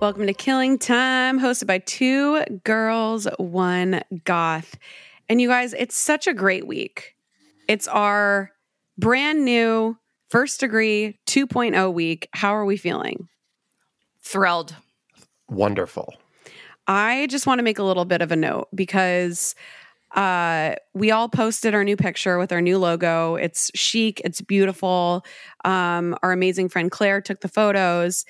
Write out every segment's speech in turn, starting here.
Welcome to Killing Time, hosted by two girls, one goth. And you guys, it's such a great week. It's our brand new first degree 2.0 week. How are we feeling? Thrilled. Wonderful. I just want to make a little bit of a note because uh, we all posted our new picture with our new logo. It's chic, it's beautiful. Um, our amazing friend Claire took the photos.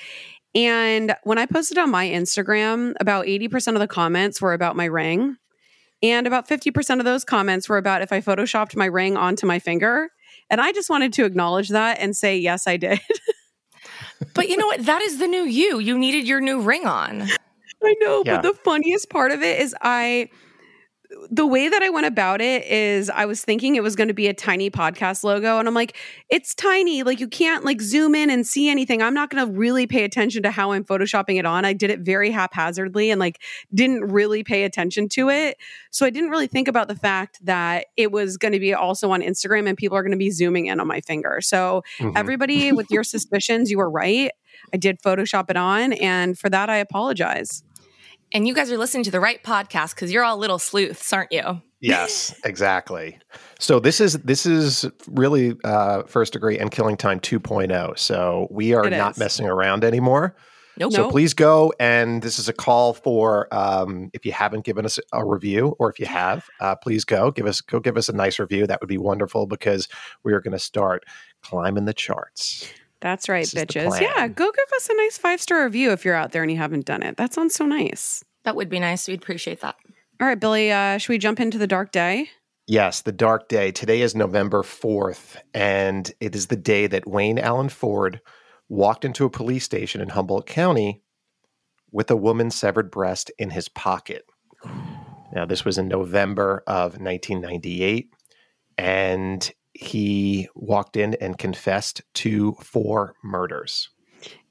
And when I posted on my Instagram, about 80% of the comments were about my ring. And about 50% of those comments were about if I photoshopped my ring onto my finger. And I just wanted to acknowledge that and say, yes, I did. but you know what? That is the new you. You needed your new ring on. I know. Yeah. But the funniest part of it is I the way that I went about it is I was thinking it was going to be a tiny podcast logo and I'm like it's tiny like you can't like zoom in and see anything. I'm not going to really pay attention to how I'm photoshopping it on. I did it very haphazardly and like didn't really pay attention to it. So I didn't really think about the fact that it was going to be also on Instagram and people are going to be zooming in on my finger. So mm-hmm. everybody with your suspicions, you were right. I did photoshop it on and for that I apologize. And you guys are listening to the right podcast because you're all little sleuths, aren't you? Yes, exactly. So this is this is really uh, first degree and killing time 2.0. So we are not messing around anymore. Nope. So nope. please go and this is a call for um, if you haven't given us a review or if you have, uh, please go give us go give us a nice review. That would be wonderful because we are going to start climbing the charts. That's right, this bitches. Yeah, go give us a nice five star review if you're out there and you haven't done it. That sounds so nice. That would be nice. We'd appreciate that. All right, Billy, uh, should we jump into the dark day? Yes, the dark day. Today is November 4th, and it is the day that Wayne Adam Ford walked into a police station in Humboldt County with a woman's severed breast in his pocket. Now, this was in November of 1998, and he walked in and confessed to four murders.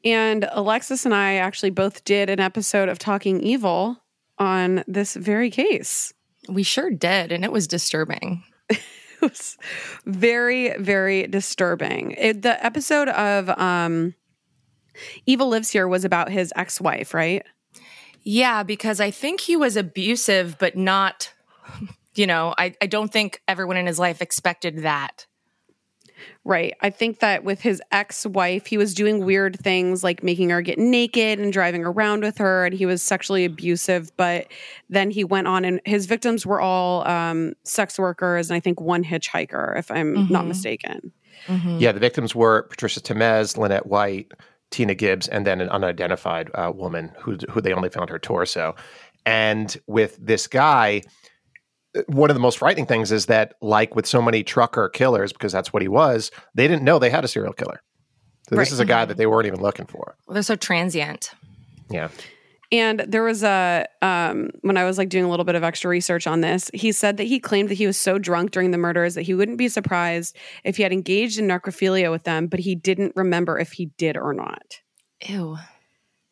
And Alexis and I actually both did an episode of Talking Evil on this very case. We sure did, and it was disturbing. it was very, very disturbing. It, the episode of um, Evil Lives Here was about his ex wife, right? Yeah, because I think he was abusive, but not, you know, I, I don't think everyone in his life expected that. Right. I think that with his ex wife, he was doing weird things like making her get naked and driving around with her, and he was sexually abusive. But then he went on, and his victims were all um, sex workers, and I think one hitchhiker, if I'm mm-hmm. not mistaken. Mm-hmm. Yeah, the victims were Patricia Tamez, Lanette White, Tina Gibbs, and then an unidentified uh, woman who, who they only found her torso. And with this guy, one of the most frightening things is that, like with so many trucker killers, because that's what he was, they didn't know they had a serial killer. So right. this is a guy that they weren't even looking for. Well, they're so transient. Yeah. And there was a um, when I was like doing a little bit of extra research on this, he said that he claimed that he was so drunk during the murders that he wouldn't be surprised if he had engaged in necrophilia with them, but he didn't remember if he did or not. Ew.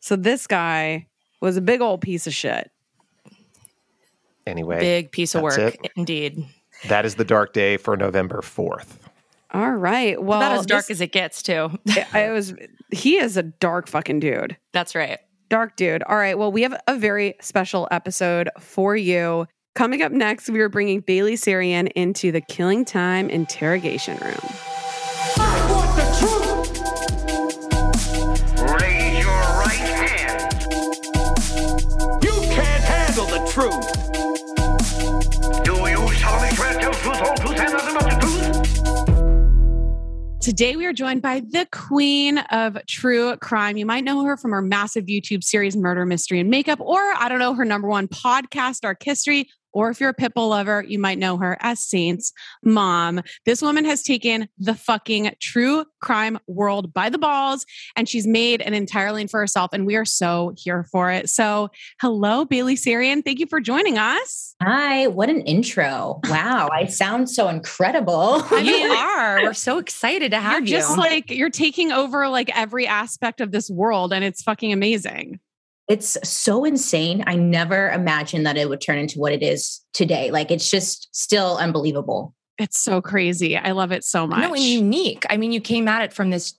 So this guy was a big old piece of shit. Anyway, big piece of work, it. indeed. That is the dark day for November 4th. All right. Well, about as dark this, as it gets, too. I was. He is a dark fucking dude. That's right. Dark dude. All right. Well, we have a very special episode for you. Coming up next, we are bringing Bailey Sarian into the Killing Time interrogation room. Today, we are joined by the queen of true crime. You might know her from her massive YouTube series, Murder, Mystery, and Makeup, or I don't know, her number one podcast, Dark History, or if you're a Pitbull lover, you might know her as Saint's mom. This woman has taken the fucking true crime world by the balls and she's made an entire lane for herself. And we are so here for it. So, hello, Bailey Sarian. Thank you for joining us. Hi, what an intro. Wow, I sound so incredible. you are. We're so excited to have you're you. Just like you're taking over like every aspect of this world and it's fucking amazing it's so insane. I never imagined that it would turn into what it is today. Like it's just still unbelievable. It's so crazy. I love it so much. No, and unique. I mean, you came at it from this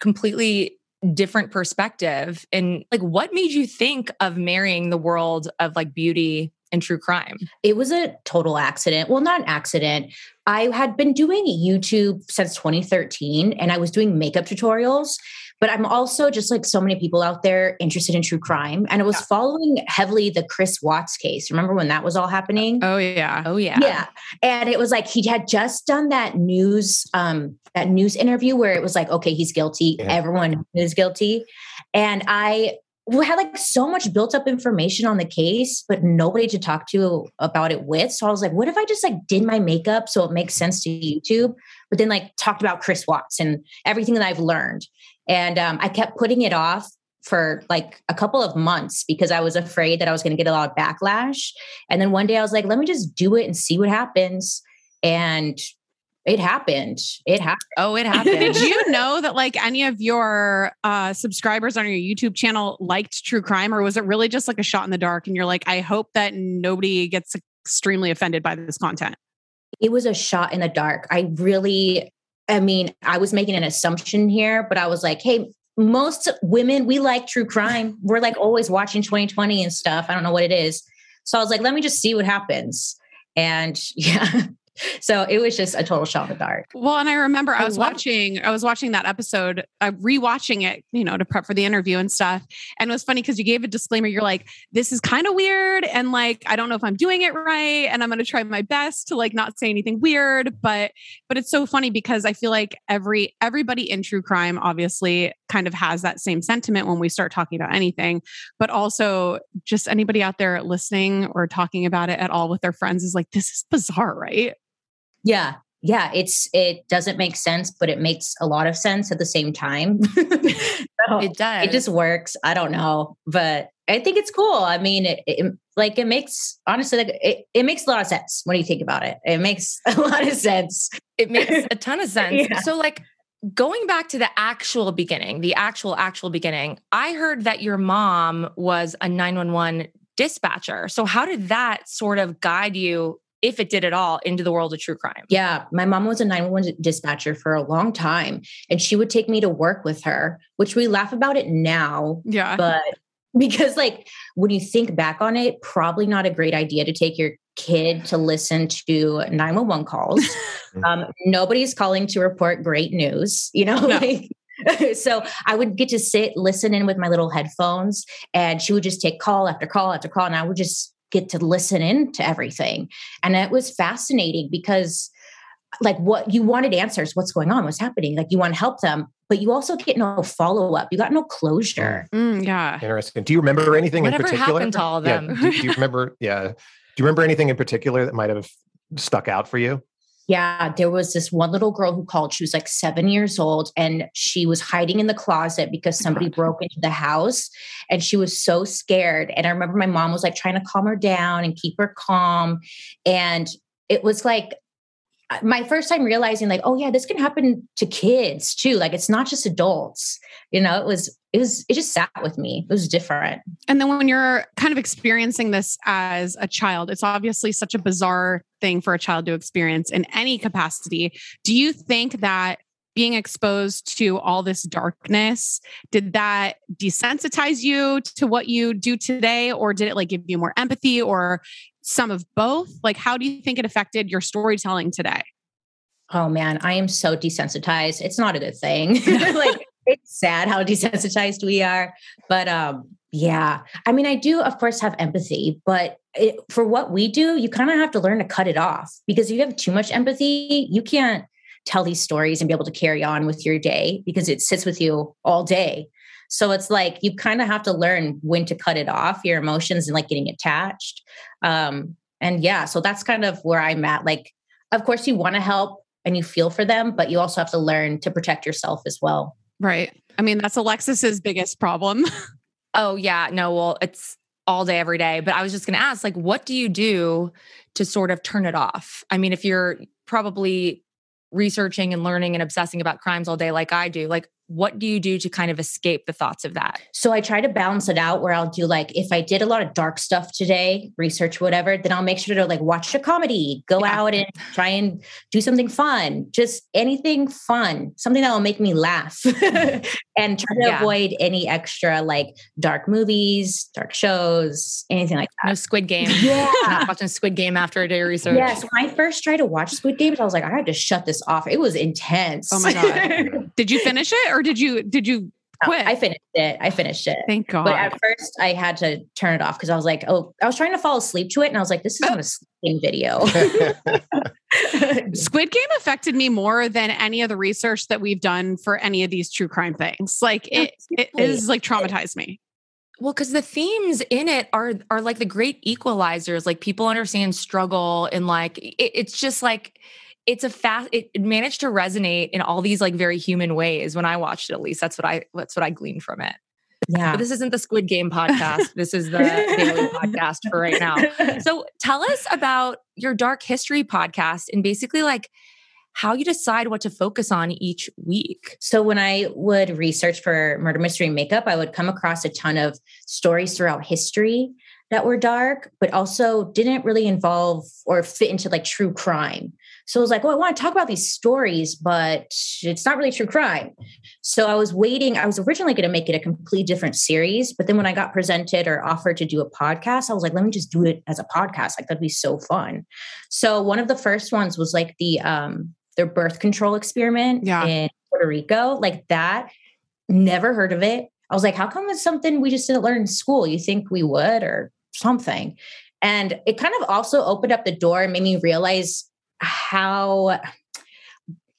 completely different perspective. And like, what made you think of marrying the world of like beauty and true crime? It was a total accident. Well, not an accident. I had been doing YouTube since 2013 and I was doing makeup tutorials. But I'm also just like so many people out there interested in true crime. And I was yeah. following heavily the Chris Watts case. Remember when that was all happening? Oh yeah. Oh yeah. Yeah. And it was like he had just done that news, um, that news interview where it was like, okay, he's guilty. Yeah. Everyone is guilty. And I we had like so much built up information on the case, but nobody to talk to about it with. So I was like, what if I just like did my makeup so it makes sense to YouTube, but then like talked about Chris Watts and everything that I've learned. And um, I kept putting it off for like a couple of months because I was afraid that I was going to get a lot of backlash. And then one day I was like, let me just do it and see what happens. And it happened. It happened. Oh, it happened. Did you know that like any of your uh, subscribers on your YouTube channel liked true crime, or was it really just like a shot in the dark? And you're like, I hope that nobody gets extremely offended by this content. It was a shot in the dark. I really, I mean, I was making an assumption here, but I was like, hey, most women, we like true crime. We're like always watching 2020 and stuff. I don't know what it is. So I was like, let me just see what happens. And yeah, so it was just a total shot in the dark. Well, and I remember I was watching, I was watching that episode, uh, rewatching it, you know, to prep for the interview and stuff. And it was funny because you gave a disclaimer. You're like, this is kind of weird. And like, I don't know if I'm doing it right. And I'm going to try my best to like not say anything weird. But, but it's so funny because I feel like every, everybody in true crime obviously kind of has that same sentiment when we start talking about anything. But also just anybody out there listening or talking about it at all with their friends is like, this is bizarre, right? Yeah. Yeah, it's it doesn't make sense, but it makes a lot of sense at the same time. so it does. It just works. I don't know, but I think it's cool. I mean, it, it like it makes honestly like it, it makes a lot of sense when you think about it. It makes a lot of sense. It makes a ton of sense. yeah. So like going back to the actual beginning, the actual actual beginning, I heard that your mom was a 911 dispatcher. So how did that sort of guide you if it did at all, into the world of true crime. Yeah. My mom was a 911 dispatcher for a long time, and she would take me to work with her, which we laugh about it now. Yeah. But because, like, when you think back on it, probably not a great idea to take your kid to listen to 911 calls. um, nobody's calling to report great news, you know? No. Like, so I would get to sit, listen in with my little headphones, and she would just take call after call after call. And I would just get to listen in to everything. And it was fascinating because like what you wanted answers, what's going on, what's happening, like you want to help them, but you also get no follow up. You got no closure. Mm, yeah. Interesting. Do you remember anything Whatever in particular? happened to all of them? Yeah. Do, do you remember? Yeah. Do you remember anything in particular that might have stuck out for you? Yeah, there was this one little girl who called. She was like seven years old and she was hiding in the closet because somebody God. broke into the house and she was so scared. And I remember my mom was like trying to calm her down and keep her calm. And it was like uh, my first time realizing, like, oh, yeah, this can happen to kids too. Like, it's not just adults. You know, it was it was it just sat with me. It was different. And then when you're kind of experiencing this as a child, it's obviously such a bizarre thing for a child to experience in any capacity. Do you think that being exposed to all this darkness did that desensitize you to what you do today or did it like give you more empathy or some of both like how do you think it affected your storytelling today oh man i am so desensitized it's not a good thing like it's sad how desensitized we are but um yeah i mean i do of course have empathy but it, for what we do you kind of have to learn to cut it off because if you have too much empathy you can't tell these stories and be able to carry on with your day because it sits with you all day. So it's like you kind of have to learn when to cut it off, your emotions and like getting attached. Um, and yeah, so that's kind of where I'm at. Like, of course, you want to help and you feel for them, but you also have to learn to protect yourself as well. Right. I mean, that's Alexis's biggest problem. oh, yeah. No, well, it's all day, every day. But I was just going to ask, like, what do you do to sort of turn it off? I mean, if you're probably researching and learning and obsessing about crimes all day like I do, like what do you do to kind of escape the thoughts of that? So I try to balance it out where I'll do like if I did a lot of dark stuff today, research whatever, then I'll make sure to like watch a comedy, go yeah. out and try and do something fun, just anything fun, something that will make me laugh and try to yeah. avoid any extra like dark movies, dark shows, anything like that. No Squid Game. Yeah. Not watching Squid Game after a day of research. Yes. When I first tried to watch Squid Game, I was like, I had to shut this off. It was intense. Oh my God. did you finish it or or did you did you quit? I finished it. I finished it. Thank God. But at first I had to turn it off because I was like, oh, I was trying to fall asleep to it. And I was like, this is not a sleeping video. Squid Game affected me more than any of the research that we've done for any of these true crime things. Like it, it is like traumatized me. Well, because the themes in it are are like the great equalizers. Like people understand struggle and like it, it's just like it's a fast it, managed to resonate in all these like very human ways when i watched it at least. That's what i that's what i gleaned from it. Yeah. But this isn't the squid game podcast. This is the Bailey podcast for right now. So tell us about your dark history podcast and basically like how you decide what to focus on each week. So, when I would research for murder mystery makeup, I would come across a ton of stories throughout history that were dark, but also didn't really involve or fit into like true crime. So I was like, well, I want to talk about these stories, but it's not really true crime. So I was waiting. I was originally going to make it a complete different series, but then when I got presented or offered to do a podcast, I was like, let me just do it as a podcast. Like that'd be so fun. So one of the first ones was like the um their birth control experiment yeah. in Puerto Rico, like that. Never heard of it. I was like, how come it's something we just didn't learn in school? You think we would or something? And it kind of also opened up the door and made me realize how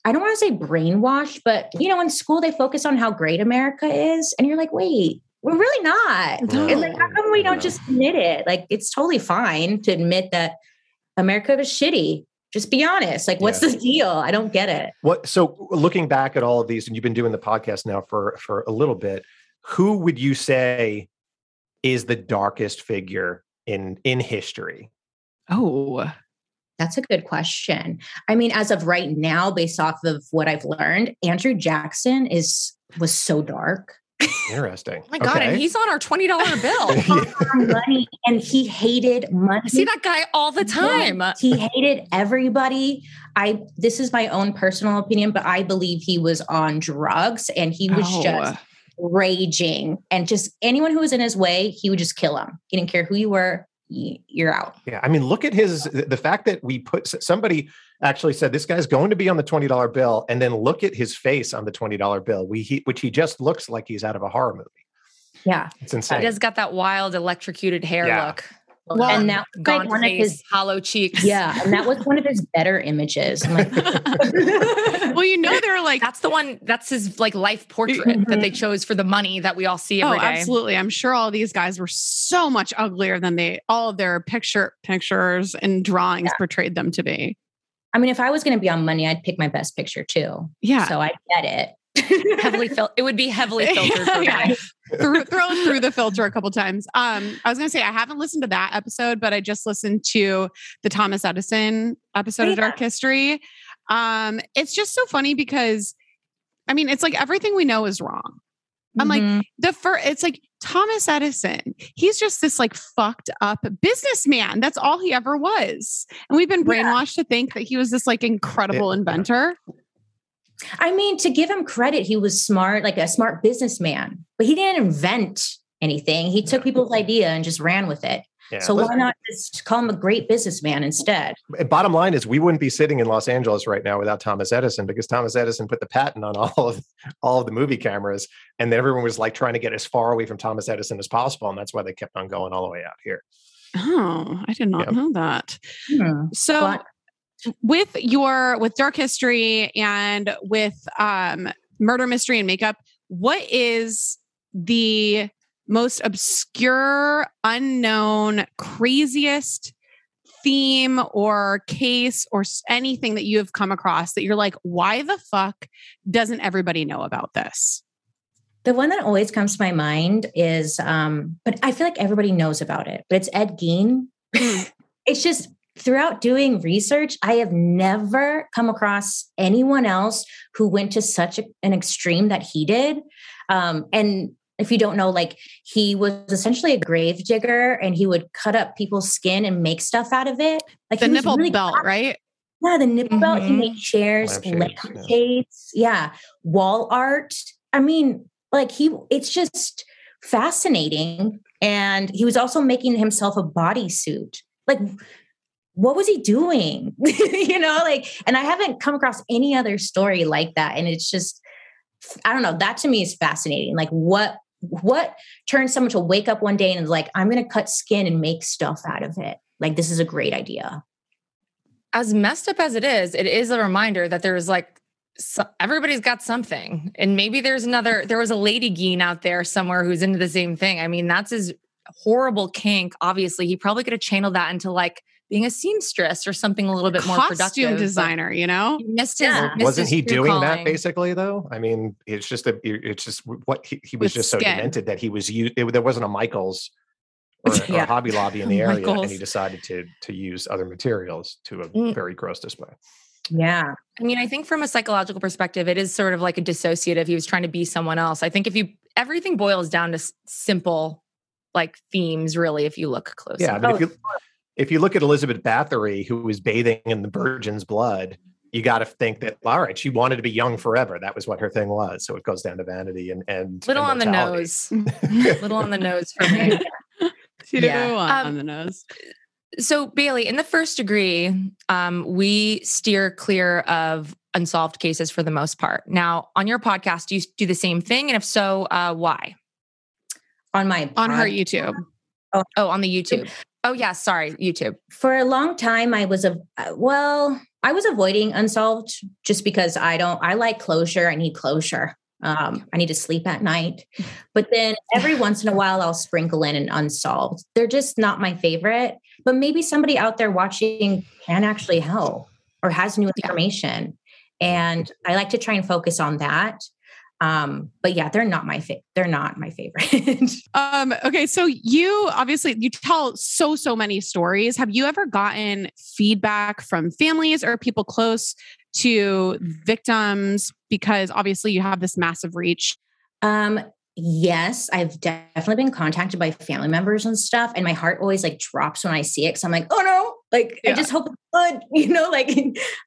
I don't want to say brainwashed, but you know, in school they focus on how great America is, and you're like, wait, we're really not. No, and like, how come we don't just admit it? Like, it's totally fine to admit that America was shitty. Just be honest. Like, what's yeah. the deal? I don't get it. What? So, looking back at all of these, and you've been doing the podcast now for for a little bit, who would you say is the darkest figure in in history? Oh, that's a good question. I mean, as of right now, based off of what I've learned, Andrew Jackson is was so dark. Interesting. oh my God, okay. and he's on our $20 bill. money, and he hated money. I see that guy all the time. He hated everybody. I this is my own personal opinion, but I believe he was on drugs and he was oh. just raging. And just anyone who was in his way, he would just kill him. He didn't care who you were, you're out. Yeah. I mean, look at his, the fact that we put somebody actually said this guy's going to be on the $20 bill. And then look at his face on the $20 bill, we, he, which he just looks like he's out of a horror movie. Yeah. It's insane. He has got that wild electrocuted hair yeah. look. Well, and that gone like one face, of his hollow cheeks. Yeah, and that was one of his better images. Like, well, you know, they're like that's the one. That's his like life portrait mm-hmm. that they mm-hmm. chose for the money that we all see every oh, day. Absolutely, I'm sure all these guys were so much uglier than they all of their picture pictures and drawings yeah. portrayed them to be. I mean, if I was going to be on money, I'd pick my best picture too. Yeah, so I get it heavily fil- it would be heavily filtered for yeah. throw, throw through the filter a couple times um i was gonna say i haven't listened to that episode but i just listened to the thomas edison episode yeah. of dark history um it's just so funny because i mean it's like everything we know is wrong I'm mm-hmm. like, the first, it's like Thomas Edison. He's just this like fucked up businessman. That's all he ever was. And we've been brainwashed yeah. to think that he was this like incredible inventor. I mean, to give him credit, he was smart, like a smart businessman, but he didn't invent anything. He took people's idea and just ran with it. Yeah. So why not just call him a great businessman instead? Bottom line is we wouldn't be sitting in Los Angeles right now without Thomas Edison because Thomas Edison put the patent on all of all of the movie cameras and then everyone was like trying to get as far away from Thomas Edison as possible and that's why they kept on going all the way out here. Oh, I did not yeah. know that. Hmm. So with your with dark history and with um murder mystery and makeup, what is the most obscure, unknown, craziest theme or case or anything that you have come across that you're like, why the fuck doesn't everybody know about this? The one that always comes to my mind is, um, but I feel like everybody knows about it, but it's Ed Gein. Hmm. it's just throughout doing research, I have never come across anyone else who went to such a, an extreme that he did. Um, and if you don't know, like he was essentially a grave digger and he would cut up people's skin and make stuff out of it. Like the nipple really belt, right? Yeah, the nipple mm-hmm. belt. He made mm-hmm. chairs, lampshades, yeah. yeah, wall art. I mean, like he, it's just fascinating. And he was also making himself a bodysuit. Like, what was he doing? you know, like, and I haven't come across any other story like that. And it's just, I don't know, that to me is fascinating. Like, what what turns someone to wake up one day and is like, I'm going to cut skin and make stuff out of it? Like, this is a great idea. As messed up as it is, it is a reminder that there's like, so everybody's got something. And maybe there's another, there was a lady Gein out there somewhere who's into the same thing. I mean, that's his horrible kink. Obviously, he probably could have channeled that into like being a seamstress or something a little bit more Costume productive. designer, you know, he missed his. Yeah. Missed Wasn't his he doing calling. that basically though? I mean, it's just a, it's just what he, he was With just skin. so demented that he was used. There wasn't a Michaels or, yeah. or Hobby Lobby in the area, Michaels. and he decided to to use other materials to a mm. very gross display. Yeah. I mean, I think from a psychological perspective, it is sort of like a dissociative. He was trying to be someone else. I think if you everything boils down to simple like themes, really, if you look close. Yeah, but oh, if you if you look at Elizabeth Bathory, who was bathing in the virgin's blood, you got to think that all right, she wanted to be young forever. That was what her thing was. So it goes down to vanity and and little and on the nose, little on the nose for me. yeah. on, um, the nose. So Bailey, in the first degree, um, we steer clear of unsolved cases for the most part. Now, on your podcast, do you do the same thing? And if so, uh, why? On my on her YouTube. Oh, oh, on the YouTube. Oh yeah, sorry, YouTube. For a long time, I was a uh, well, I was avoiding unsolved just because I don't. I like closure. I need closure. Um, I need to sleep at night. But then every once in a while, I'll sprinkle in an unsolved. They're just not my favorite. But maybe somebody out there watching can actually help or has new information. And I like to try and focus on that. Um, but yeah, they're not my fa- they're not my favorite. um, okay, so you obviously you tell so so many stories. Have you ever gotten feedback from families or people close to victims because obviously you have this massive reach? Um, yes, I've definitely been contacted by family members and stuff, and my heart always like drops when I see it So I'm like, oh no, like yeah. I just hope good, you know. Like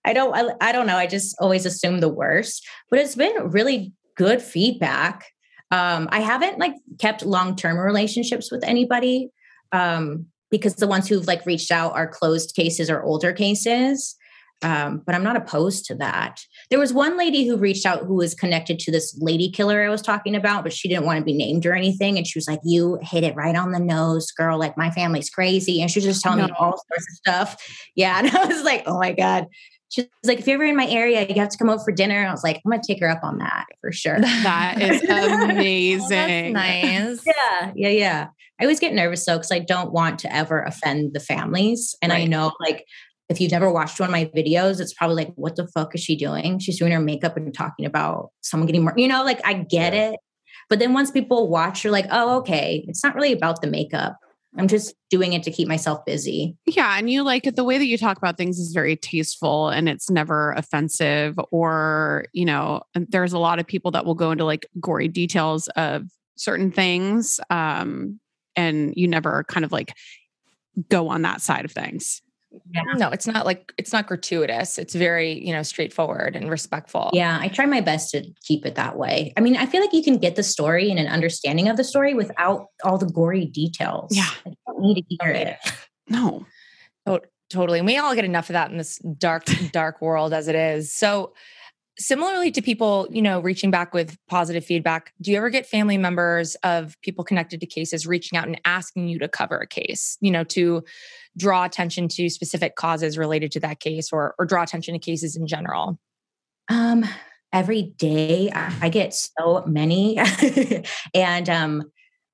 I don't, I, I don't know. I just always assume the worst, but it's been really good feedback. Um, I haven't like kept long term relationships with anybody um, because the ones who've like reached out are closed cases or older cases. Um, but I'm not opposed to that. There was one lady who reached out who was connected to this lady killer I was talking about, but she didn't want to be named or anything. And she was like, You hit it right on the nose, girl. Like, my family's crazy. And she was just telling no. me all sorts of stuff. Yeah. And I was like, Oh my God. She's like, if you're ever in my area, you have to come over for dinner. I was like, I'm gonna take her up on that for sure. That is oh, amazing. nice. Yeah, yeah, yeah. I always get nervous though, because I don't want to ever offend the families. And right. I know like if you've never watched one of my videos, it's probably like, what the fuck is she doing? She's doing her makeup and talking about someone getting more, you know, like I get yeah. it. But then once people watch, you're like, oh, okay, it's not really about the makeup. I'm just doing it to keep myself busy. Yeah. And you like the way that you talk about things is very tasteful and it's never offensive. Or, you know, there's a lot of people that will go into like gory details of certain things. Um, and you never kind of like go on that side of things. Yeah. No, it's not like it's not gratuitous. It's very, you know, straightforward and respectful. Yeah, I try my best to keep it that way. I mean, I feel like you can get the story and an understanding of the story without all the gory details. Yeah. I don't need to hear it. No. Oh, totally. And we all get enough of that in this dark, dark world as it is. So similarly to people, you know, reaching back with positive feedback, do you ever get family members of people connected to cases reaching out and asking you to cover a case, you know, to draw attention to specific causes related to that case or or draw attention to cases in general? Um every day I get so many and um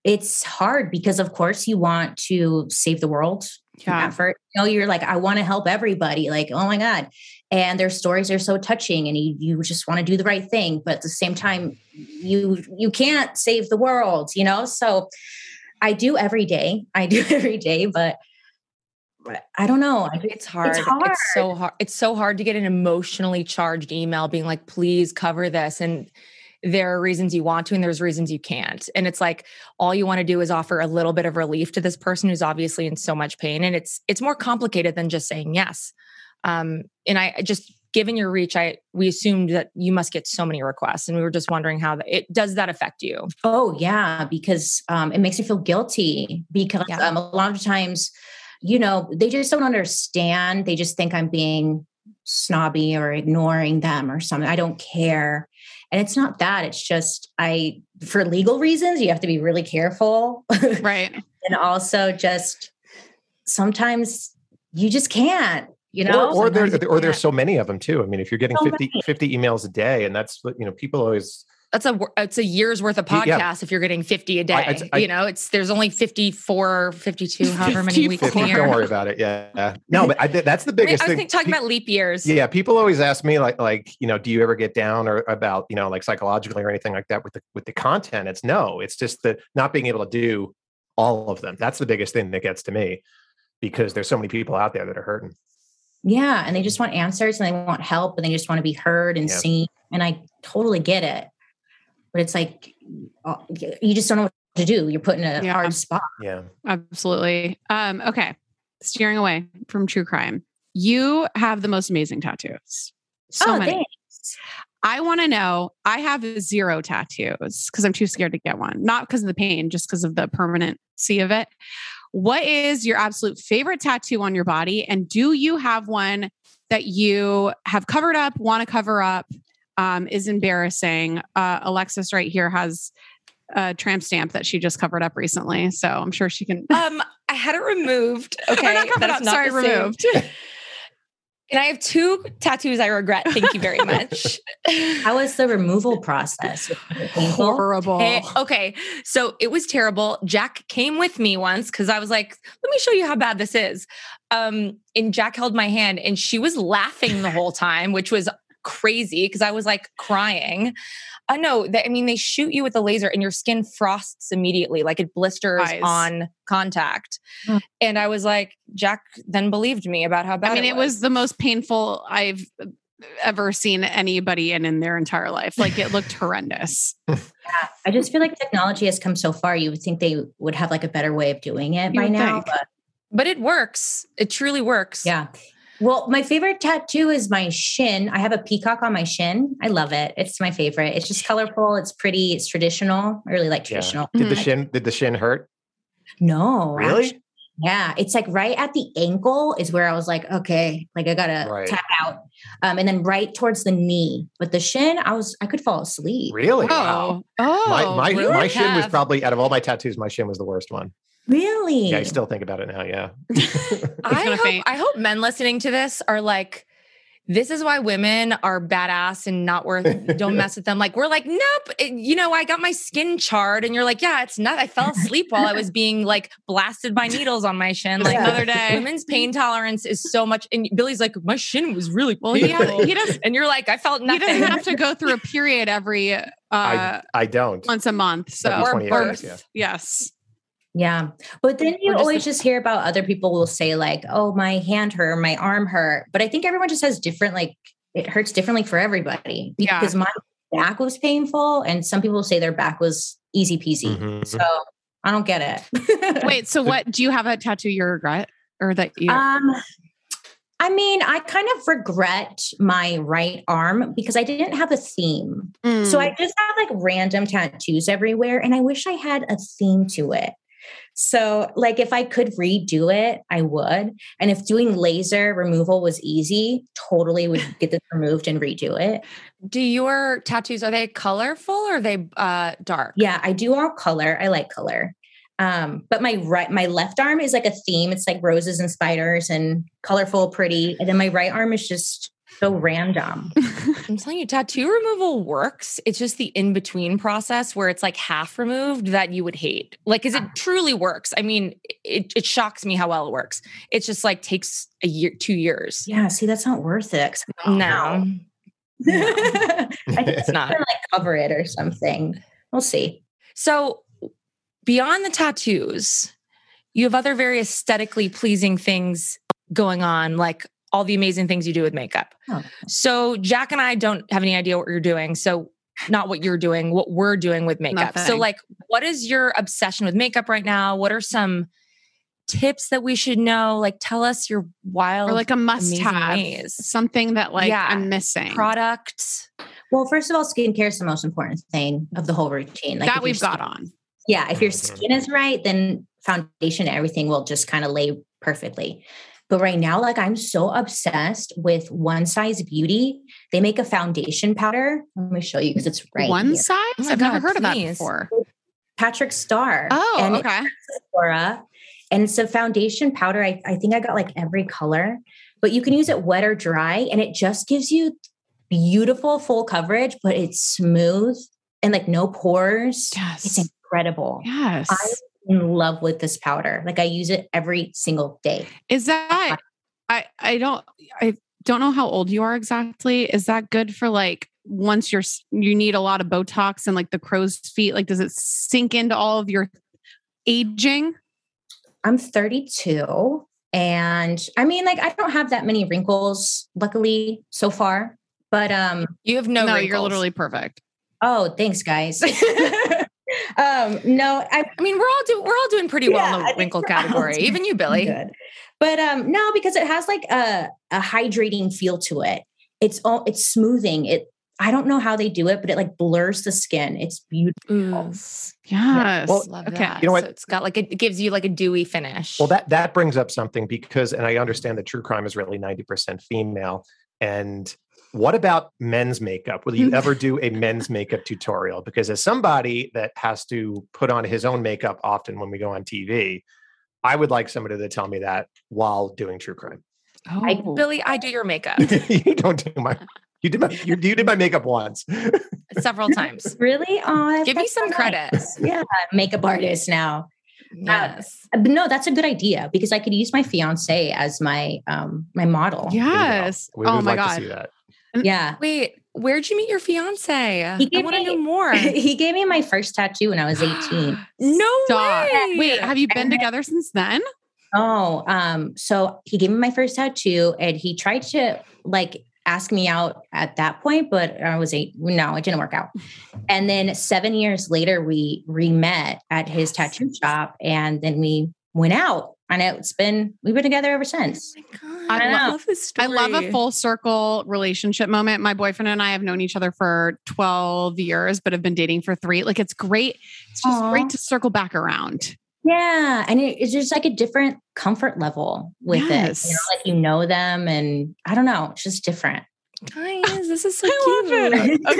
it's hard because of course you want to save the world yeah. effort. You know, you're like, I want to help everybody. Like, oh my God. And their stories are so touching and you, you just want to do the right thing. But at the same time, you you can't save the world, you know? So I do every day. I do every day, but I don't know. It's hard. it's hard. It's so hard. It's so hard to get an emotionally charged email being like, please cover this. And there are reasons you want to and there's reasons you can't. And it's like all you want to do is offer a little bit of relief to this person who's obviously in so much pain and it's it's more complicated than just saying yes. Um and i just given your reach i we assumed that you must get so many requests and we were just wondering how that it does that affect you? Oh yeah because um it makes me feel guilty because yeah. um, a lot of times you know they just don't understand. They just think i'm being snobby or ignoring them or something. I don't care and it's not that, it's just I for legal reasons, you have to be really careful. Right. and also just sometimes you just can't you know or, or there or there's so many of them too i mean if you're getting so 50 50 emails a day and that's what you know people always that's a it's a year's worth of podcasts yeah. if you're getting 50 a day. I, I, you know, it's there's only 54, 52, however many weeks 50, Don't worry about it. Yeah. No, but I, that's the biggest Wait, I was thing. talking about leap years. Yeah. People always ask me like, like, you know, do you ever get down or about, you know, like psychologically or anything like that with the, with the content? It's no, it's just the not being able to do all of them. That's the biggest thing that gets to me because there's so many people out there that are hurting. Yeah. And they just want answers and they want help and they just want to be heard and seen. And I totally get it but it's like uh, you just don't know what to do. You're put in a yeah. hard spot. Yeah, absolutely. Um, okay, steering away from true crime. You have the most amazing tattoos. So oh, many. Thanks. I want to know. I have zero tattoos because I'm too scared to get one. Not because of the pain, just because of the permanency of it. What is your absolute favorite tattoo on your body? And do you have one that you have covered up, want to cover up, um, is embarrassing. Uh, Alexis right here has a tramp stamp that she just covered up recently, so I'm sure she can. um, I had it removed. Okay, not covered up. Sorry, removed. And I have two tattoos I regret. Thank you very much. How was the removal process? Horrible. Hey, okay. So it was terrible. Jax came with me once because I was like, let me show you how bad this is. Um, and Jax held my hand and she was laughing the whole time, which was crazy because I was like crying. I uh, know that I mean they shoot you with a laser and your skin frosts immediately, like it blisters Eyes. on contact. Mm. And I was like, Jax then believed me about how bad. I mean, it was. it was the most painful I've ever seen anybody in in their entire life. Like it looked horrendous. Yeah, I just feel like technology has come so far. You would think they would have like a better way of doing it you by now, but but it works. It truly works. Yeah. Well, my favorite tattoo is my shin. I have a peacock on my shin. I love it. It's my favorite. It's just colorful. It's pretty. It's traditional. I really like traditional. Yeah. Did the mm-hmm. shin? Did the shin hurt? No. Really? Actually, yeah, it's like right at the ankle is where I was like, okay, like I gotta right. tap out, um, and then right towards the knee. But the shin, I was I could fall asleep. Really? Oh, wow. oh, my my, really my shin was probably out of all my tattoos, my shin was the worst one. Really? Yeah, I still think about it now. Yeah. I, hope, I hope men listening to this are like, this is why women are badass and not worth don't mess with them like we're like nope it, you know i got my skin charred and you're like yeah it's not i fell asleep while i was being like blasted by needles on my shin like other day women's pain tolerance is so much and billy's like my shin was really well he, has, he does and you're like i felt nothing. he doesn't have to go through a period every uh I, I don't once a month so or birth yeah. yes Yeah. But then you just always the- just hear about other people will say, like, oh, my hand hurt, my arm hurt. But I think everyone just has different, like, it hurts differently for everybody because yeah. my back was painful and some people say their back was easy peasy. Mm-hmm. So I don't get it. Wait, so what do you have a tattoo you regret or that you um I mean, I kind of regret my right arm because I didn't have a theme. Mm. So I just have like random tattoos everywhere and I wish I had a theme to it. So, like, if I could redo it, I would. And if doing laser removal was easy, totally would get this removed and redo it. Do your tattoos are they colorful or are they uh, dark? Yeah, I do all color. I like color. Um, but my right, my left arm is like a theme. It's like roses and spiders and colorful, pretty. And then my right arm is just so random. I'm telling you, tattoo removal works. It's just the in between process where it's like half removed that you would hate. Like, because it ah. truly works. I mean, it, it shocks me how well it works. It's just like takes a year, two years. Yeah. See, that's not worth it. No. no. I think it's not like cover it or something. We'll see. So beyond the tattoos, you have other very aesthetically pleasing things going on, like all the amazing things you do with makeup. Oh. So Jax and I don't have any idea what you're doing. So not what you're doing, what we're doing with makeup. Nothing. So like what is your obsession with makeup right now? What are some tips that we should know? Like tell us your wild or like a must have ways. something that like yeah. I'm missing. Product. Well, first of all, skincare is the most important thing of the whole routine. Like that we've skin, got on. Yeah. If your mm-hmm. skin is right, then foundation, everything will just kind of lay perfectly. But right now, like I'm so obsessed with One Size Beauty. They make a foundation powder. Let me show you because it's right. One here. size? Oh I've God, never heard please. of that before. Patrick Starrr. Oh, and okay. Sephora, and it's a foundation powder. I, I think I got like every color, but you can use it wet or dry, and it just gives you beautiful full coverage, but it's smooth and like no pores. Yes. It's incredible. Yes. I in love with this powder. Like I use it every single day. Is that I I don't I don't know how old you are exactly. Is that good for like once you're you need a lot of Botox and like the crow's feet? Like does it sink into all of your aging? I'm 32 and I mean like I don't have that many wrinkles luckily so far. But um you have no No, wrinkles. you're literally perfect. Oh, thanks guys. um, no, I, I, mean we're all doing we're all doing pretty well yeah, in the wrinkle category. Even you, Billy. Good. But um, no, because it has like a a hydrating feel to it. It's all it's smoothing. It I don't know how they do it, but it like blurs the skin. It's beautiful. Yes. Yeah. Well, Love okay. That. You know what? So it's got like a, it gives you like a dewy finish. Well, that that brings up something because, and I understand that true crime is really ninety percent female, and what about men's makeup? Will you ever do a men's makeup tutorial? Because as somebody that has to put on his own makeup often when we go on TV, I would like somebody to tell me that while doing true crime. Oh, I, Billy, I do your makeup. you don't do my. You did my. You, you did my makeup once. Several times. Really? Oh, give me some credit. Yeah, makeup artist now. Yes. Uh, no, that's a good idea because I could use my fiance as my um my model. Yes. oh my like god. Yeah. Wait, where'd you meet your fiance? He I want to know more. he gave me my first tattoo when I was 18. no Stop. way. Wait, have you been and together since then? Oh, um, so he gave me my first tattoo and he tried to like ask me out at that point, but I was eight. No, it didn't work out. And then seven years later, we re met at his tattoo shop and then we went out and it's been we've been together ever since. Oh I, I love this story. I love a full circle relationship moment. My boyfriend and I have known each other for 12 years, but have been dating for three. Like it's great. It's just Aww. great to circle back around. Yeah. And it, it's just like a different comfort level with yes. it. You know, like you know them and I don't know, it's just different. Guys, this is so I cute. Love it.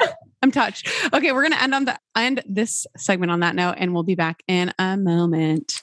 Okay. I'm touched. Okay, we're gonna end on the end this segment on that note, and we'll be back in a moment.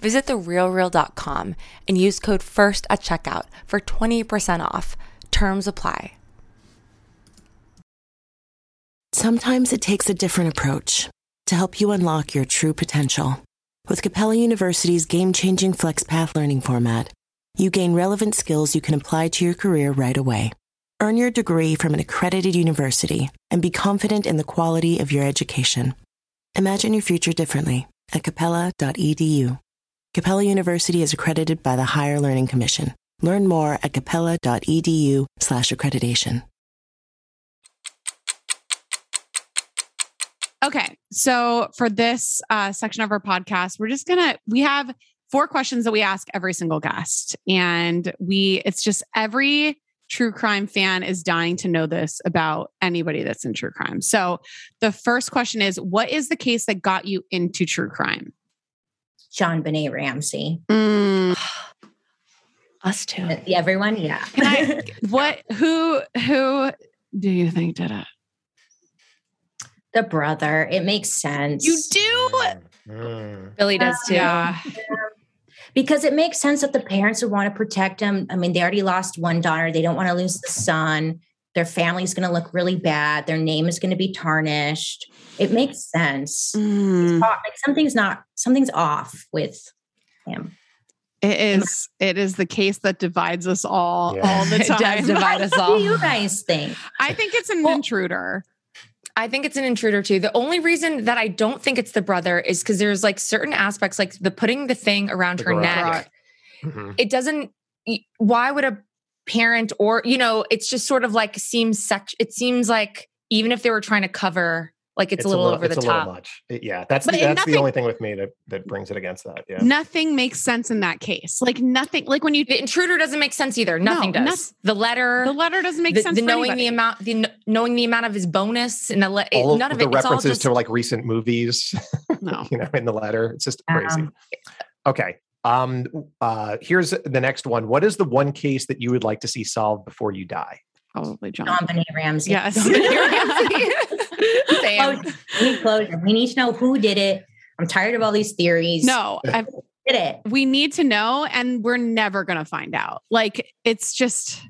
Visit therealreal.com and use code FIRST at checkout for 20% off. Terms apply. Sometimes it takes a different approach to help you unlock your true potential. With Capella University's game changing FlexPath learning format, you gain relevant skills you can apply to your career right away. Earn your degree from an accredited university and be confident in the quality of your education. Imagine your future differently at capella.edu. Capella University is accredited by the Higher Learning Commission. Learn more at capella.edu slash accreditation. Okay. So for this uh, section of our podcast, we're just to, we have four questions that we ask every single guest. And we, it's just every true crime fan is dying to know this about anybody that's in true crime. So the first question is, what is the case that got you into true crime? JonBenét Ramsey. Mm. Us too. Everyone, yeah. Can I, what? Who? Who do you think did it? The brother. It makes sense. You do. Mm. Billy does too. Yeah. Because it makes sense that the parents would want to protect him. I mean, they already lost one daughter. They don't want to lose the son. Their family's going to look really bad. Their name is going to be tarnished. It makes sense. Mm. Like something's not something's off with him. It is. It is the case that divides us all yeah. all the time. it does divide us all. What do you guys think? I think it's an well, intruder. I think it's an intruder too. The only reason that I don't think it's the brother is because there's like certain aspects, like the putting the thing around the her neck. Mm-hmm. It doesn't. Why would a parent or you know it's just sort of like seems sex it seems like even if they were trying to cover like it's, it's a, little a, little over the top. much. It, yeah that's the, that's nothing, the only thing with me that that brings it against that yeah. Nothing makes sense in that case. Like nothing like when you the intruder doesn't make sense either. Nothing no, does the letter the letter doesn't make the, sense the knowing the amount the knowing the amount of his bonus and the le- all none of, of the it, references just, to like recent movies no. you know in the letter it's just crazy. Um, okay um, uh, here's the next one. What is the one case that you would like to see solved before you die? Probably John. JonBenét Ramsey. Yes. Sam. We need closure. We need to know who did it. I'm tired of all these theories. No, I've, did it. We need to know, and we're never going to find out. Like, it's just.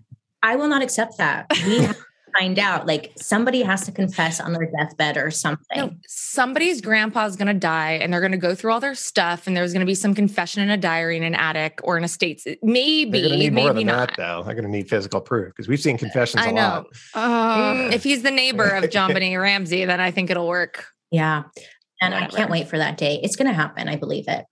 I will not accept that. We have to find out. Like, somebody has to confess on their deathbed or something. No, somebody's grandpa's going to die, and they're going to go through all their stuff, and there's going to be some confession in a diary in an attic or in a state. Maybe, they're need maybe more than not. that, though. They're going to need physical proof because we've seen confessions I a know. lot. Uh, if he's the neighbor of John JonBenét Ramsey, then I think it'll work. Yeah. And I can't wait for that day. It's going to happen. I believe it.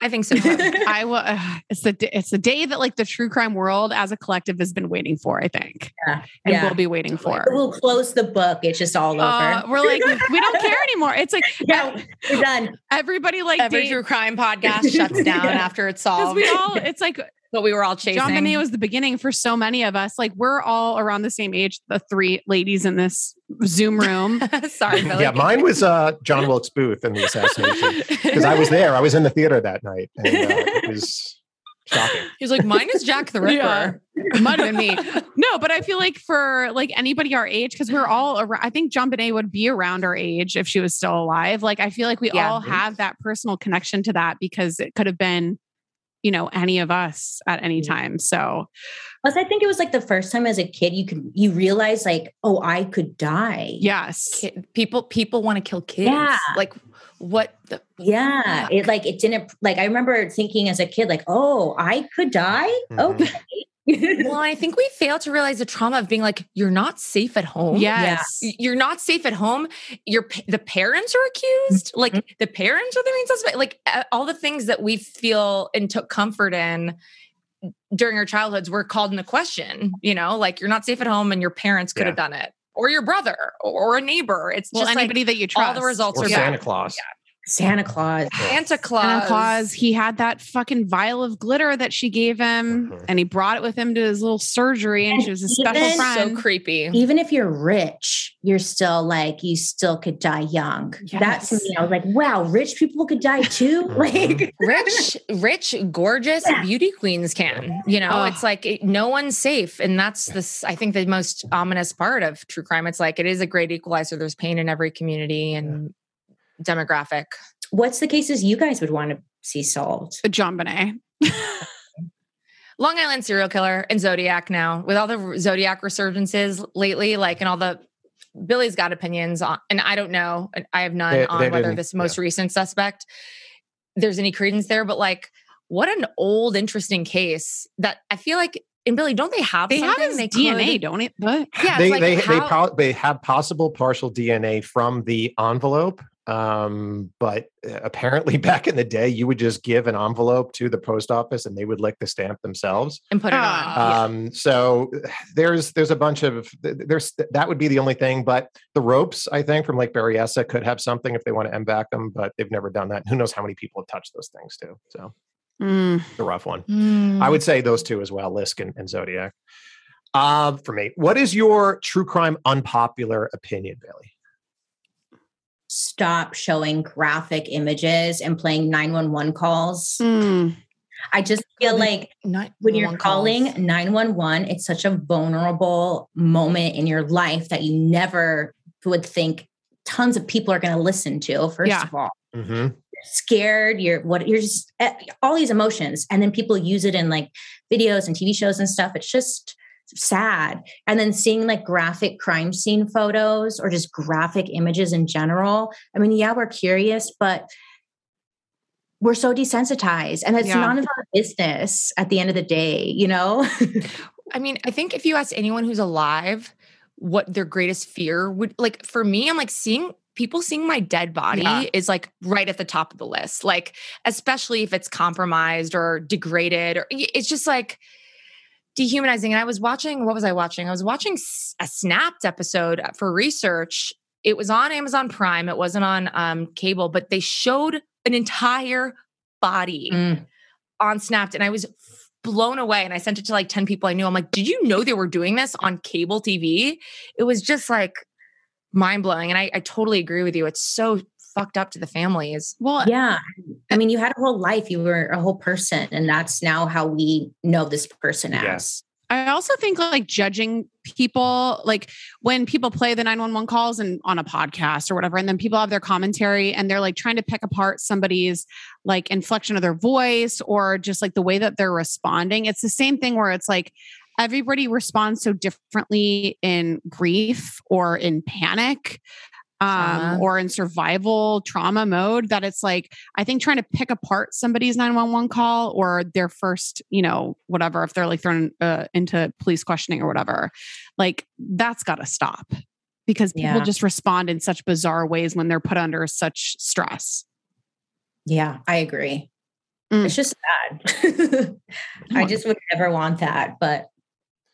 I think so. I will. Uh, it's the it's the day that like the true crime world as a collective has been waiting for. I think, Yeah. and yeah. we'll be waiting for. We'll close the book. It's just all over. Uh, we're like we don't care anymore. It's like yeah, we're done. everybody like Every date- true crime podcast shuts down Yeah. after it's because solved. we all. It's like what we were all chasing. JonBenét was the beginning for so many of us. Like we're all around the same age. The three ladies in this Zoom room. Sorry, Billy. Yeah, mine was uh, John Wilkes Booth and the assassination because I was there. I was in the theater that night, and uh, it was shocking. He's like, mine is Jack the Ripper. Yeah. Might have been me. No, but I feel like for like anybody our age, because we're all around, I think JonBenét would be around our age if she was still alive. Like I feel like we Yeah. all have that personal connection to that because it could have been, you know, any of us at any time. So Plus, I think it was like the first time as a kid you could you realize like, oh, I could die. yes. Ki- people people want to kill kids. Yeah. Like what the Yeah. Fuck. It like it didn't like I remember thinking as a kid, like, oh, I could die. Mhm. Okay. Well, I think we fail to realize the trauma of being like, you're not safe at home. Yes. Y- You're not safe at home. Your pa- the parents are accused. Mm-hmm. Like the parents are the main suspect. Like all the things that we feel and took comfort in during our childhoods were called into question. You know, like you're not safe at home, and your parents could have done it, or your brother, or a neighbor. It's Well, just anybody like that you trust. all the results Or are Santa bad. Claus. Santa Claus. Santa Claus. Santa Claus, he had that fucking vial of glitter that she gave him, Mhm. and he brought it with him to his little surgery, and And she was a even- special so creepy. Even if you're rich, you're still like you still could die young. That's me. I was like, wow, rich people could die too. Mhm. Like rich, rich, gorgeous beauty queens can. You know, Ugh. it's like it, no one's safe, and that's this. I think the most ominous part of true crime. It's like it is a great equalizer. There's pain in every community and demographic. what's the cases you guys would want to see solved? Uh, JonBenét. Long Island serial killer and Zodiac now with all the Zodiac resurgences lately, like and all the. Billy's got opinions on, and I don't know. I have none They- on they whether this most recent suspect there's any credence there, but like, what an old, interesting case that I feel like. And Billy, don't they have They have his they DNA, could- don't it? But Yeah, they like they they, how- po- they have possible partial DNA from the envelope, um, but uh, apparently back in the day, you would just give an envelope to the post office and they would lick the stamp themselves. and put it Ah. on. Um, so there's there's a bunch of there's that would be the only thing, but the ropes I think from Lake Berryessa could have something if they want to M-Vac them, but they've never done that. Who knows how many people have touched those things too? So Mm. it's a rough one. Hmm. I would say those two as well, LISK and, and Zodiac. Uh, for me, what is your true crime unpopular opinion, Bailey? Stop showing graphic images and playing 911 calls. Mm. I just feel like when you're calling calls. 911, it's such a vulnerable moment in your life that you never would think tons of people are going to listen to. First Yeah. of all, Mm-hmm. you're scared, you're what you're just eh, all these emotions, and then people use it in like videos and TV shows and stuff. It's just sad. And then seeing like graphic crime scene photos or just graphic images in general. I mean, yeah, we're curious, but we're so desensitized and it's Yeah. none of our business at the end of the day, you know? I mean, I think if you ask anyone who's alive what their greatest fear would like for me, I'm like seeing people seeing my dead body Yeah. is like right at the top of the list. Like, especially if it's compromised or degraded, or it's just like dehumanizing. And I was watching, what was I watching? I was watching a snapped episode for research. It was on Amazon Prime, it wasn't on um, cable, but they showed an entire body Mm. on Snapped, and I was blown away. And I sent it to like 10 people I knew. I'm like, did you know they were doing this on cable TV? It was just like mind blowing. And I, I totally agree with you. It's so fucked up to the families. Well, yeah. I mean, you had a whole life, you were a whole person, and that's now how we know this person Yeah. as. I also think like judging people, like when people play the 911 calls and on a podcast or whatever, and then people have their commentary and they're like trying to pick apart somebody's like inflection of their voice or just like the way that they're responding. It's the same thing where it's like everybody responds so differently in grief or in panic um, or in survival trauma mode that it's like i think trying to pick apart somebody's 911 call or their first you know whatever if they're like thrown uh, into police questioning or whatever like that's got to stop because people yeah. just respond in such bizarre ways when they're put under such stress. Yeah i agree. Mm. it's just sad. I just would never want that but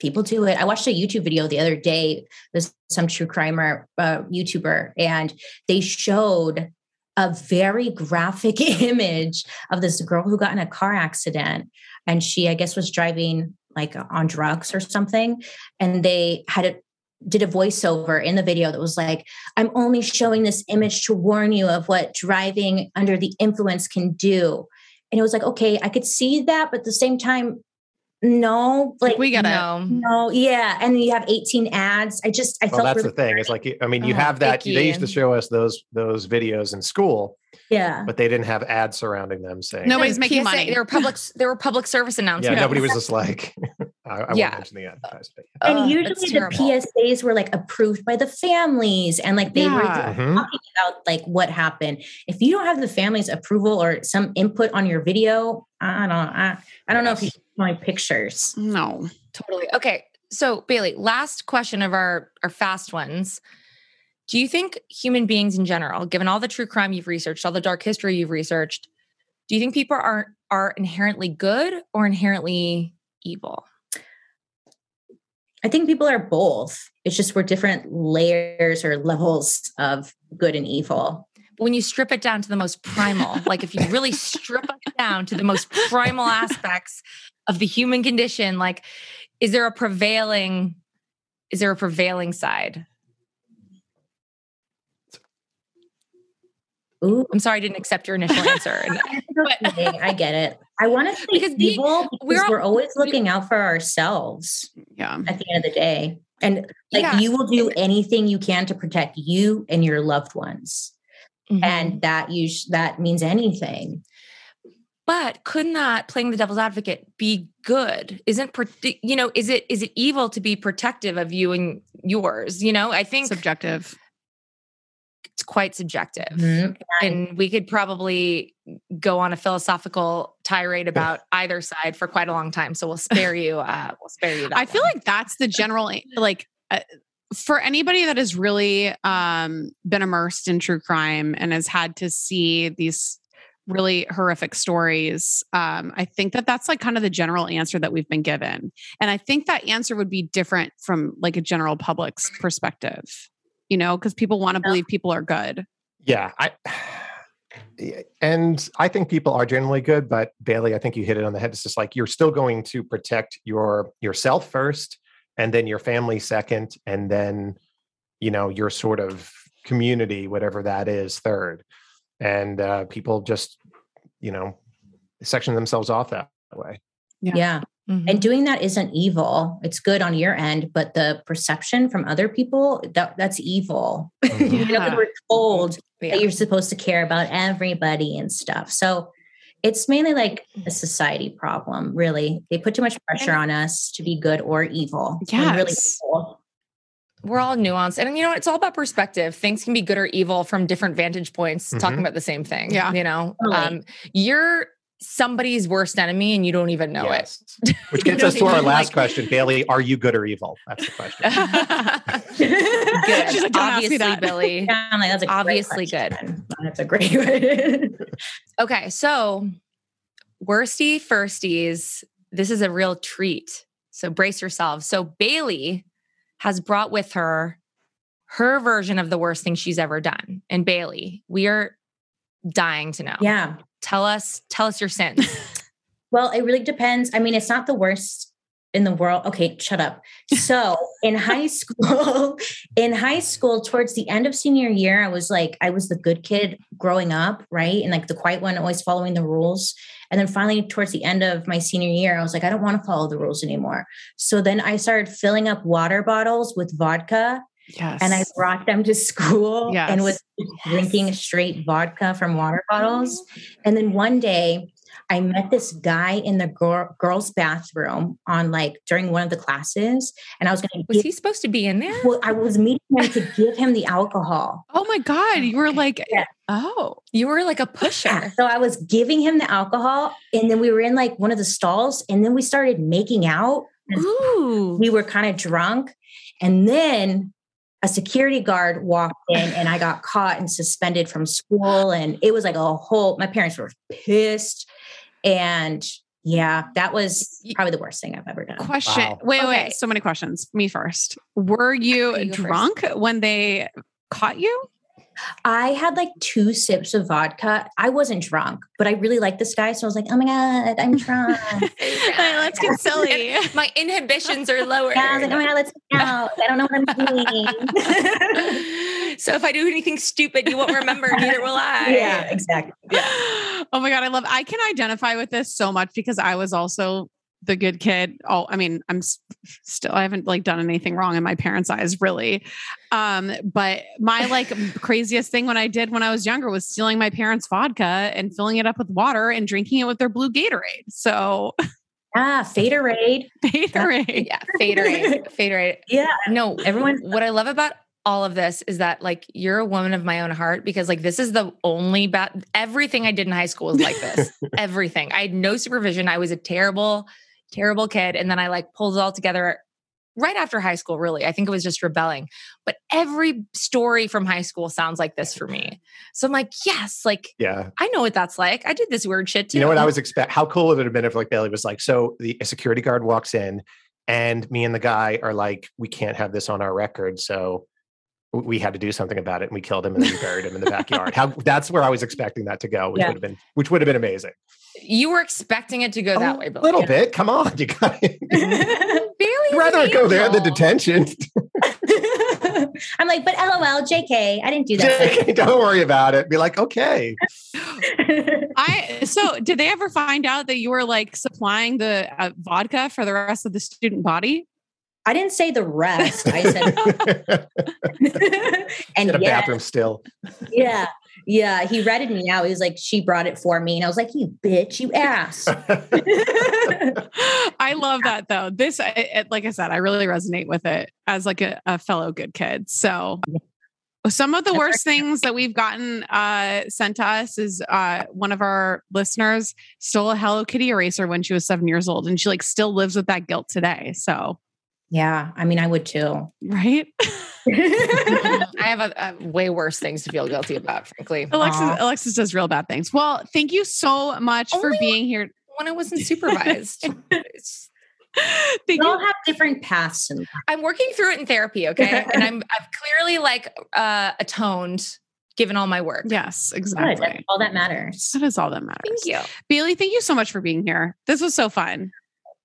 people do it. I watched a YouTube video the other day. There's some true crimer uh, YouTuber, and they showed a very graphic image of this girl who got in a car accident, and she, I guess, was driving like on drugs or something, and they had it did a voiceover in the video that was like, I'm only showing this image to warn you of what driving under the influence can do. And it was like, okay, I could see that, but at the same time, no, like we gotta no, no, yeah. And you have 18 ads. I just I well, felt that's really the thing. It's like I mean, you uh-huh. have that. They used to show us those those videos in school. Yeah, but they didn't have ads surrounding them saying nobody's making PSA, money. There were public there were public service announcements. Yeah, nobody was just like I, I yeah. won't mention the advertisement. And uh, usually the PSAs were like approved by the families and like they yeah. were mm-hmm. talking about like what happened. If you don't have the family's approval or some input on your video, I don't I, I don't yes. know if you my pictures. No, totally. Okay. So Bailey, last question of our, our fast ones. Do you think human beings in general, given all the true crime you've researched, all the dark history you've researched, do you think people are are inherently good or inherently evil? I think people are both. It's just we're different layers or levels of good and evil. But when you strip it down to the most primal, like if you really strip it down to the most primal aspects of the human condition like is there a prevailing is there a prevailing side Ooh. I'm sorry I didn't accept your initial answer. but, I get it. I want to say because evil because we're, we're always looking out for ourselves. Yeah. At the end of the day. And like yeah. you will do anything you can to protect you and your loved ones. Mm-hmm. And that you that means anything. But could not playing the devil's advocate be good? Isn't you know? Is it is it evil to be protective of you and yours? You know, I think subjective. It's quite subjective, mm-hmm. and we could probably go on a philosophical tirade about either side for quite a long time. So we'll spare you. Uh, we'll spare you. I feel like that's the general like. Uh, for anybody that has really um, been immersed in true crime and has had to see these really horrific stories um, i think that that's like kind of the general answer that we've been given and i think that answer would be different from like a general public's perspective you know because people want to believe people are good. Yeah i and i think people are generally good but bailey i think you hit it on the head. It's just like you're still going to protect your yourself first and then your family second and then you know your sort of community whatever that is third. And uh, people just you know section themselves off that way. Yeah, yeah. Mm-hmm. and doing that isn't evil. It's good on your end but the perception from other people that that's evil. Mm-hmm. you know we're told yeah. that you're supposed to care about everybody and stuff. So it's mainly like a society problem really. They put too much pressure on us to be good or evil yeah really we're all nuanced. And you know it's all about perspective. Things can be good or evil from different vantage points mm-hmm. talking about the same thing yeah. you know? Um, you're somebody's worst enemy and you don't even know yes. it which gets us to our last like, question bailey are you good or evil? That's the question. Good. Like, obviously billy. Yeah, like, that's obviously good. That's a great one okay so worsty firsties this is a real treat. So brace yourselves. So bailey has brought with her her version of the worst thing she's ever done. And Bailey, we are dying to know. Yeah. Tell us, tell us your sins. well, it really depends. I mean, it's not the worst in the world. Okay, shut up. So in high school, in high school, towards the end of senior year, I was like, I was the good kid growing up, right? And like the quiet one, always following the rules. And then finally, towards the end of my senior year, I was like, I don't want to follow the rules anymore. So then I started filling up water bottles with vodka. Yes. And I brought them to school Yes. and was drinking straight vodka from water bottles. Mm-hmm. And then one day I met this guy in the girl, girls' bathroom on like during one of the classes, and I was going to. Was he supposed to be in there? Well, I was meeting him to give him the alcohol. Oh my God. You were like, Yeah. oh. You were like a pusher. So I was giving him the alcohol, and then we were in like one of the stalls, and then we started making out. Ooh. We were kind of drunk, and then a security guard walked in, and I got caught and suspended from school, and it was like a whole. My parents were pissed, and yeah, that was probably the worst thing I've ever done. Question. Wow. Wait, Okay. wait. So many questions. Me first. Were you you go first. drunk when they caught you? I had like two sips of vodka. I wasn't drunk, but I really liked this guy. So I was like, oh my God, I'm drunk. Let's get silly. My inhibitions are lower. yeah, I was like, oh my God, let's hang out. I don't know what I'm doing. so if I do anything stupid, you won't remember. Neither will I. yeah, exactly. Yeah. oh my god, I love. I can identify with this so much because I was also the good kid. Oh, I mean, I'm still. I haven't like done anything wrong in my parents' eyes, really. Um, but my like craziest thing when I did when I was younger was stealing my parents' vodka and filling it up with water and drinking it with their blue Gatorade. So Ah, Faderade. Gatorade. Yeah. Faderade. Faderade. Yeah. No, Everyone- What I love about all of this is that like you're a woman of my own heart because like this is the only bad. Everything I did in high school was like this. everything. I had no supervision. I was a terrible, terrible kid, and then I like pulled it all together right after high school. Really, I think it was just rebelling. But every story from high school sounds like this for me. So I'm like, yes, like Yeah. I know what that's like. I did this weird shit too. You know what I was expect? How cool would it have been if like Bailey was like, so the security guard walks in, and me and the guy are like, we can't have this on our record, so we had to do something about it, and we killed him and then we buried him in the backyard. How that's where I was expecting that to go, which Yeah. would have been which would have been amazing. You were expecting it to go that way, A but little bit. Come on, you got Bailey, rather go there than detention. I'm like, but lol, JK, I didn't do that. JK, Don't worry about it. Be like, okay. I so did they ever find out that you were like supplying the uh, vodka for the rest of the student body? I didn't say the rest. I said, and in a yeah, bathroom still. yeah, yeah. He ratted me out. He was like, she brought it for me, and I was like, you bitch, you ass. I love that though. This, I- it, like I said, I really resonate with it as like a, a fellow good kid. So, some of the worst things that we've gotten uh, sent to us is uh, one of our listeners stole a Hello Kitty eraser when she was seven years old, and she like still lives with that guilt today. So, yeah, I mean, I would too. right, I have a, a way worse things to feel guilty about, frankly. Alexis, Aw. Alexis does real bad things. Well, thank you so much for being here. When I wasn't supervised. It's- Thank We all have different paths in. I'm working through it in therapy, okay? and I'm I've clearly like uh atoned given all my work. Yes, exactly. That's all that matters. That is all that matters. Thank you. Bailey, thank you so much for being here. This was so fun.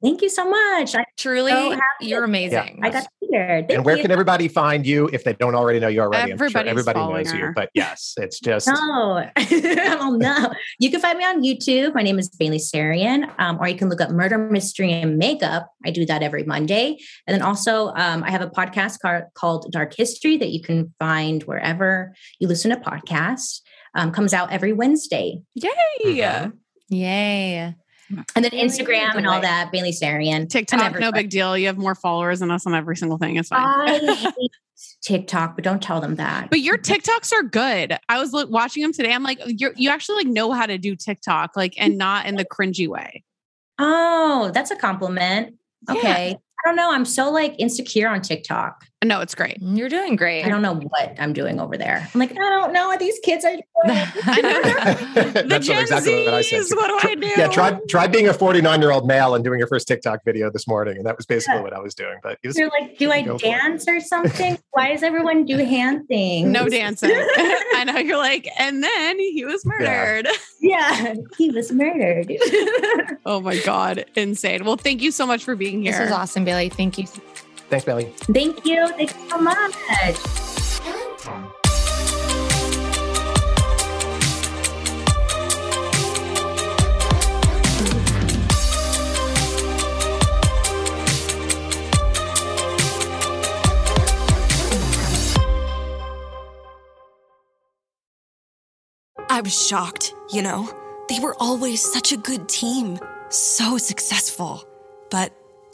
Thank you so much. I, Truly, So you're amazing. I got to be here. And where you. can everybody find you if they don't already know you already? I'm sure everybody knows her. you, but yes, it's just No, oh no. You can find me on YouTube. My name is Bailey Sarian, um, or you can look up Murder, Mystery, and Makeup. I do that every Monday. And then also, um, I have a podcast car- called Dark History that you can find wherever you listen to podcasts. Um, comes out every Wednesday. Yay. Mhm. Yay. Hmm. And then Instagram and all that, Bailey Sarian. TikTok, no big deal. You have more followers than us on every single thing. It's fine. I hate TikTok, but don't tell them that. but your TikToks are good. I was look, watching them today. I'm like, oh, you you actually like know how to do TikTok, like, and not in the cringy way. Oh, that's a compliment. Yeah. Okay. I don't know. I'm so like insecure on TikTok. No, it's great. You're doing great. I don't know what I'm doing over there. I'm like, I don't know what these kids are doing. the That's Gen exactly Zs, what I said. what do I do? Yeah, try try being a 49 year old male and doing your first TikTok video this morning, and that was basically Yeah. what I was doing. But he was, They're like, do I Go for it. dance or something? Why does everyone do hand things? No dancing. I know you're like, and then he was murdered. yeah, he was murdered. Oh my God. Insane. Well, thank you so much for being here. This was awesome, Bailey. Thank you. Thanks, Bailey. Thank you. Thank you so much. I was shocked, you know? They were always such a good team, so successful. But